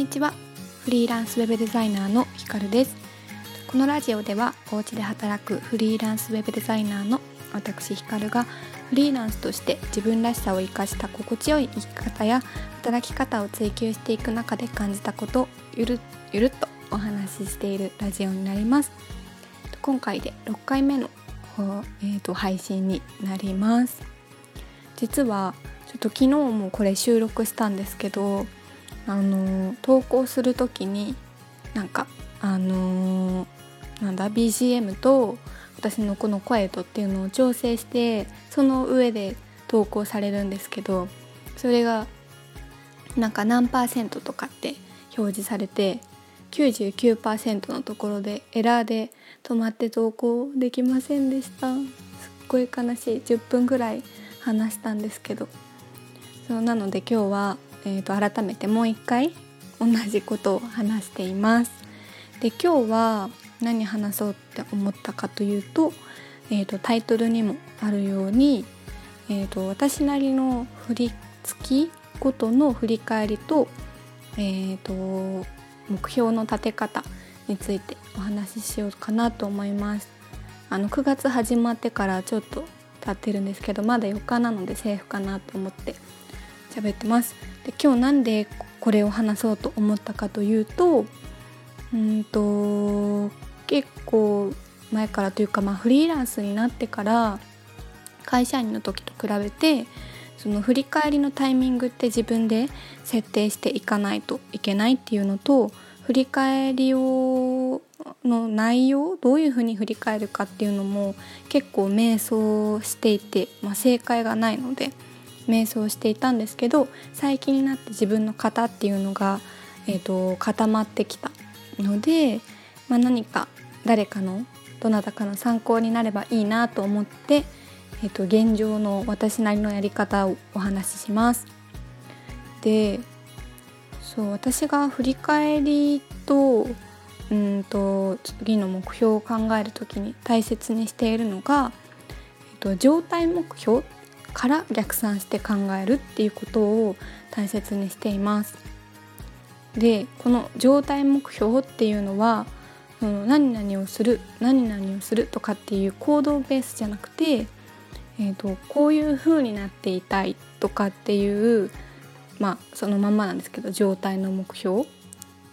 にちは。フリーランスウェブデザイナーのひかるです。このラジオではお家で働くフリーランスウェブデザイナーの私ひかるがフリーランスとして自分らしさを生かした心地よい生き方や働き方を追求していく中で感じたことをゆるゆるっとお話ししているラジオになります。今回で6回目の、えーと、配信になります。実はちょっと昨日もこれ収録したんですけどあの投稿する時になんかあのなんだ BGM と私のこの声とっていうのを調整してその上で投稿されるんですけどそれがなんか何パーセントとかって表示されて99%のところでエラーで止まって投稿できませんでした。すっごい悲しい。10分ぐらい話したんですけど。そうなので今日は、えー、と改めてもう一回同じことを話していますで今日は何話そうって思ったかというと,、えーと、タイトルにもあるように、えーと、私なりの振り付きごとの振り返りと,、えーと目標の立て方についてお話ししようかなと思います。あの9月始まってからちょっと経ってるんですけどまだ4日なのでセーフかなと思って喋ってます。で今日なんでこれを話そうと思ったかというとうんと結構前からというか、まあ、フリーランスになってから会社員の時と比べてその振り返りのタイミングって自分で設定していかないといけないっていうのと振り返りをの内容どういうふうに振り返るかっていうのも結構迷走していて、まあ、正解がないので迷走していたんですけど最近になって自分の型っていうのが、えーと固まってきたので、まあ、何か誰かのどなたかの参考になればいいなと思って、えー、と現状の私なりのやり方をお話しします。でそう私が振り返りとうんと次の目標を考える時に大切にしているのが、えっと、状態目標から逆算して考えるっていうことを大切にしています。でこの状態目標っていうのはその何々をする何々をするとかっていう行動ベースじゃなくて、えーと、こういう風になっていたいとかっていうまあそのまんまなんですけど状態の目標っ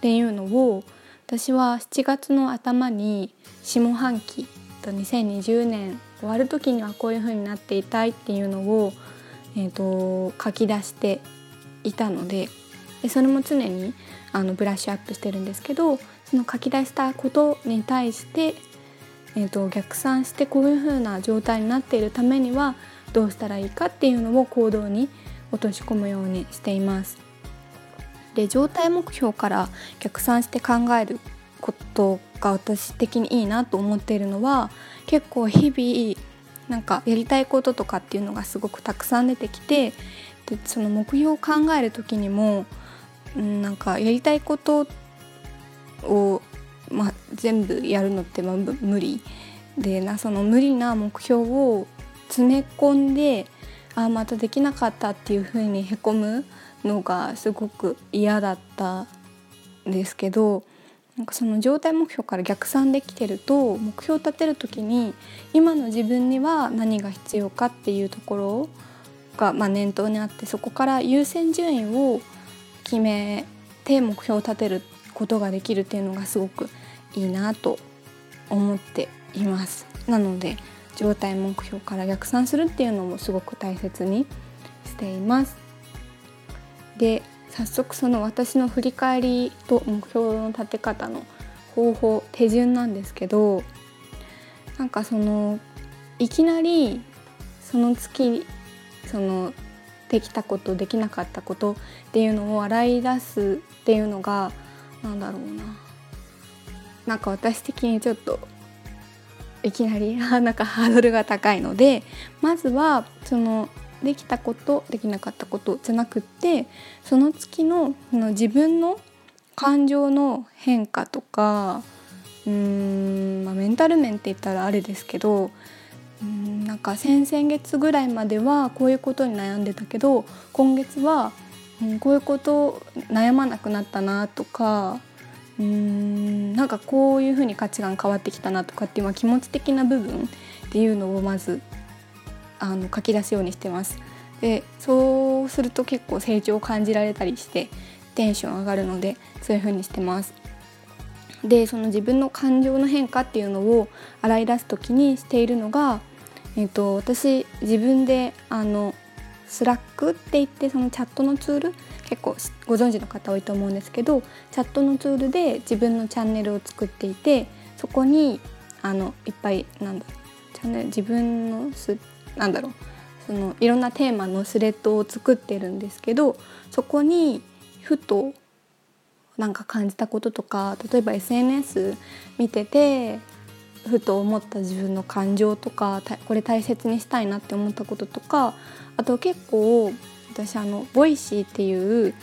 ていうのを私は7月の頭に下半期と2020年終わる時にはこういう風になっていたいっていうのを、えーと書き出していたのででそれも常にあのブラッシュアップしてるんですけどその書き出したことに対して、えーと、逆算してこういう風な状態になっているためにはどうしたらいいかっていうのを行動に落とし込むようにしています。で状態目標から逆算して考えることが私的にいいなと思っているのは結構日々なんかやりたいこととかっていうのがすごくたくさん出てきてでその目標を考える時にもなんかやりたいことを、まあ、全部やるのってまあ無理でなその無理な目標を詰め込んであまたできなかったっていう風にへこむのがすごく嫌だったんですけどなんかその状態目標から逆算できてると目標を立てる時に今の自分には何が必要かっていうところが、まあ、念頭にあってそこから優先順位を決めて目標を立てることができるっていうのがすごくいいなと思っています。なので状態目標から逆算するっていうのもすごく大切にしています。で早速その私の振り返りと目標の立て方の方法手順なんですけどなんかそのいきなりその月そのできたことできなかったことっていうのを洗い出すっていうのがなんだろうな。なんか私的にちょっといきなり なんかハードルが高いのでまずはそのできたことできなかったことじゃなくってその月のの自分の感情の変化とかうーん、まあ、メンタル面って言ったらあれですけどうんなんか先々月ぐらいまではこういうことに悩んでたけど今月はうん、こういうこと悩まなくなったなとかうーんなんかこういうふうに価値観変わってきたなとかっていう、まあ、気持ち的な部分っていうのをまずあの書き出すようにしてます。でそうすると結構成長を感じられたりしてテンション上がるのでそういう風にしてます。でその自分の感情の変化っていうのを洗い出す時にしているのが、えーと、私自分であの Slack って言ってそのチャットのツール結構ご存知の方多いと思うんですけどチャットのツールで自分のチャンネルを作っていてそこにあのいっぱいなんだチャンネル自分のすなんだろう。そのいろんなテーマのスレッドを作ってるんですけどそこにふとなんか感じたこととか例えば SNS 見ててふと思った自分の感情とかこれ大切にしたいなって思ったこととかあと結構私あの Voicy っていう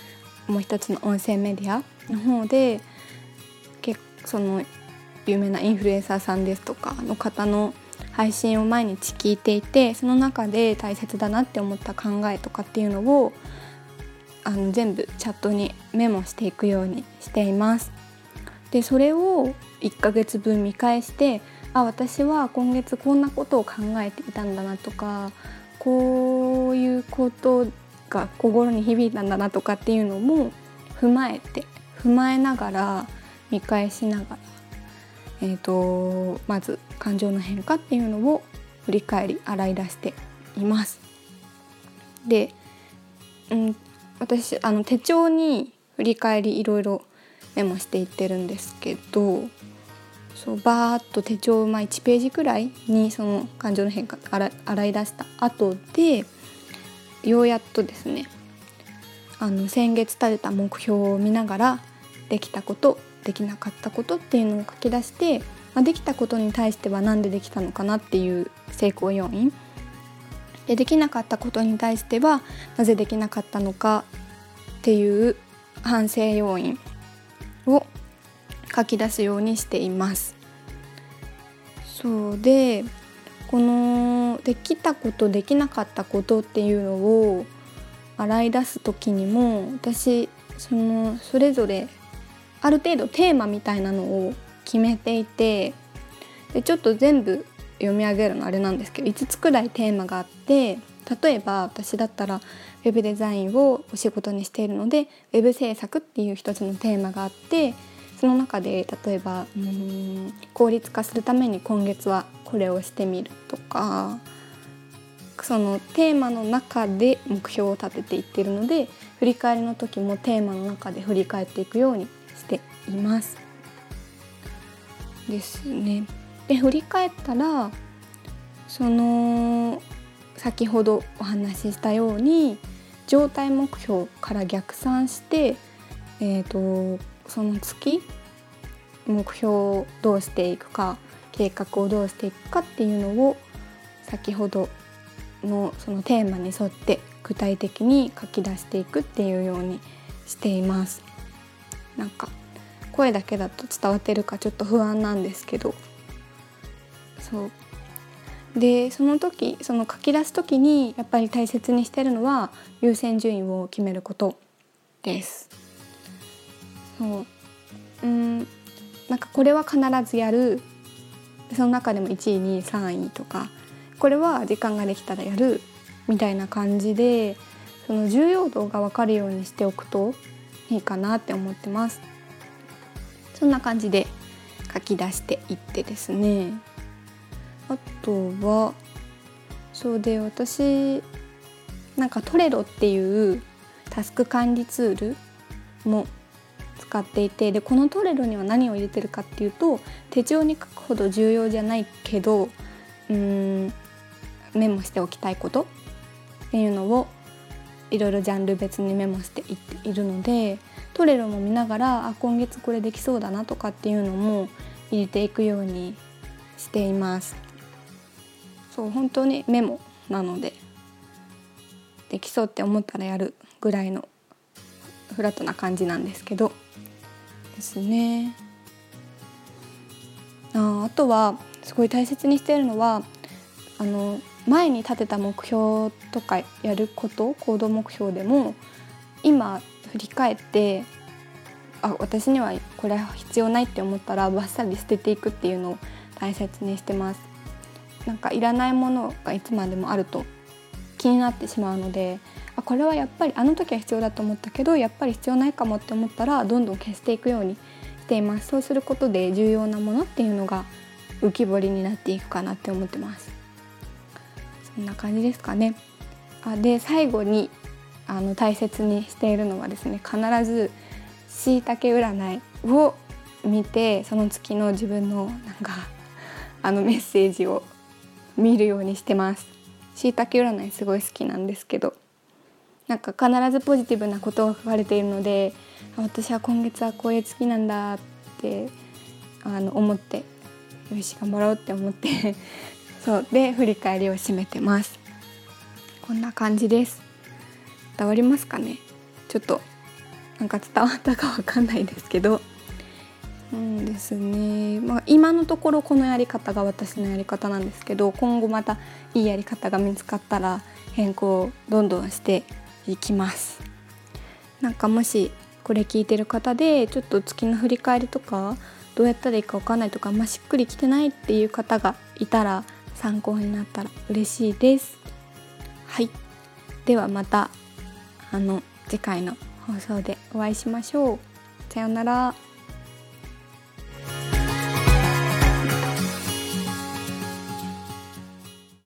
もう一つの音声メディアの方で結その有名なインフルエンサーさんですとかの方の配信を毎日聞いていてその中で大切だなって思った考えとかっていうのをあの全部チャットにメモしていくようにしています。でそれを1ヶ月分見返してあ私は今月こんなことを考えていたんだなとかこういうことが心に響いたんだなとかっていうのも踏まえて踏まえながら見返しながら、えーと、まず感情の変化っていうのを振り返り洗い出しています。で、うん、私あの手帳に振り返りいろいろメモしていってるんですけどそうバーッと手帳、まあ、1ページくらいにその感情の変化洗い出した後でようやっとですねあの先月立てた目標を見ながらできたことできなかったことっていうのを書き出して、まあ、できたことに対しては何でできたのかなっていう成功要因でできなかったことに対してはなぜできなかったのかっていう反省要因を書き出すようにしています。そうでこのできたことできなかったことっていうのを洗い出す時にも私そのそれぞれある程度テーマみたいなのを決めていてでちょっと全部読み上げるのあれなんですけど5つくらいテーマがあって例えば私だったらウェブデザインをお仕事にしているのでウェブ制作っていう一つのテーマがあってその中で例えばうん効率化するために今月はこれをしてみるとかそのテーマの中で目標を立てていってるので振り返りの時もテーマの中で振り返っていくようにいます。ですね。で振り返ったらその先ほどお話ししたように状態目標から逆算して、えーとその月目標をどうしていくか計画をどうしていくかっていうのを先ほどのそのテーマに沿って具体的に書き出していくっていうようにしています。なんか声だけだと伝わってるかちょっと不安なんですけど。そう。でその時その書き出す時にやっぱり大切にしてるのは優先順位を決めることです。そう。うん。なんかこれは必ずやる。その中でも1位2位3位とか。これは時間ができたらやる。みたいな感じでその重要度が分かるようにしておくといいかなって思ってます。そんな感じで書き出していってですね。あとはそうで私なんかトレロっていうタスク管理ツールも使っていてでこのトレロには何を入れてるかっていうと手帳に書くほど重要じゃないけどうーんメモしておきたいことっていうのをいろいろジャンル別にメモしていっているのでトレロも見ながらあ今月これできそうだなとかっていうのも入れていくようにしています。そう本当にメモなのでできそうって思ったらやるぐらいのフラットな感じなんですけどですねああとはすごい大切にしているのはあの前に立てた目標とかやること行動目標でも今振り返ってあ私にはこれは必要ないって思ったらバッサリ捨てていくっていうのを大切にしてます。なんかいらないものがいつまでもあると気になってしまうのであこれはやっぱりあの時は必要だと思ったけどやっぱり必要ないかもって思ったらどんどん消していくようにしています。そうすることで重要なものっていうのが浮き彫りになっていくかなって思ってます。そんな感じですかね。あで最後にあの大切にしているのはですね必ずしいたけ占いを見てその月の自分のなんかあのメッセージを見るようにしてます。しいたけ占いすごい好きなんですけどなんか必ずポジティブなことが書かれているので私は今月はこういう月なんだってあの思ってよし頑張ろうって思ってそうで振り返りを締めてます。こんな感じです。伝わりますかね？ちょっとなんか伝わったかわかんないですけど。うんですね、まあ、今のところこのやり方が私のやり方なんですけど今後またいいやり方が見つかったら変更をどんどんしていきます。なんかもしこれ聞いてる方でちょっと月の振り返りとかどうやったらいいか分かんないとか、まあ、しっくりきてないっていう方がいたら参考になったら嬉しいです。はい。ではまたあの次回の放送でお会いしましょう。さようなら。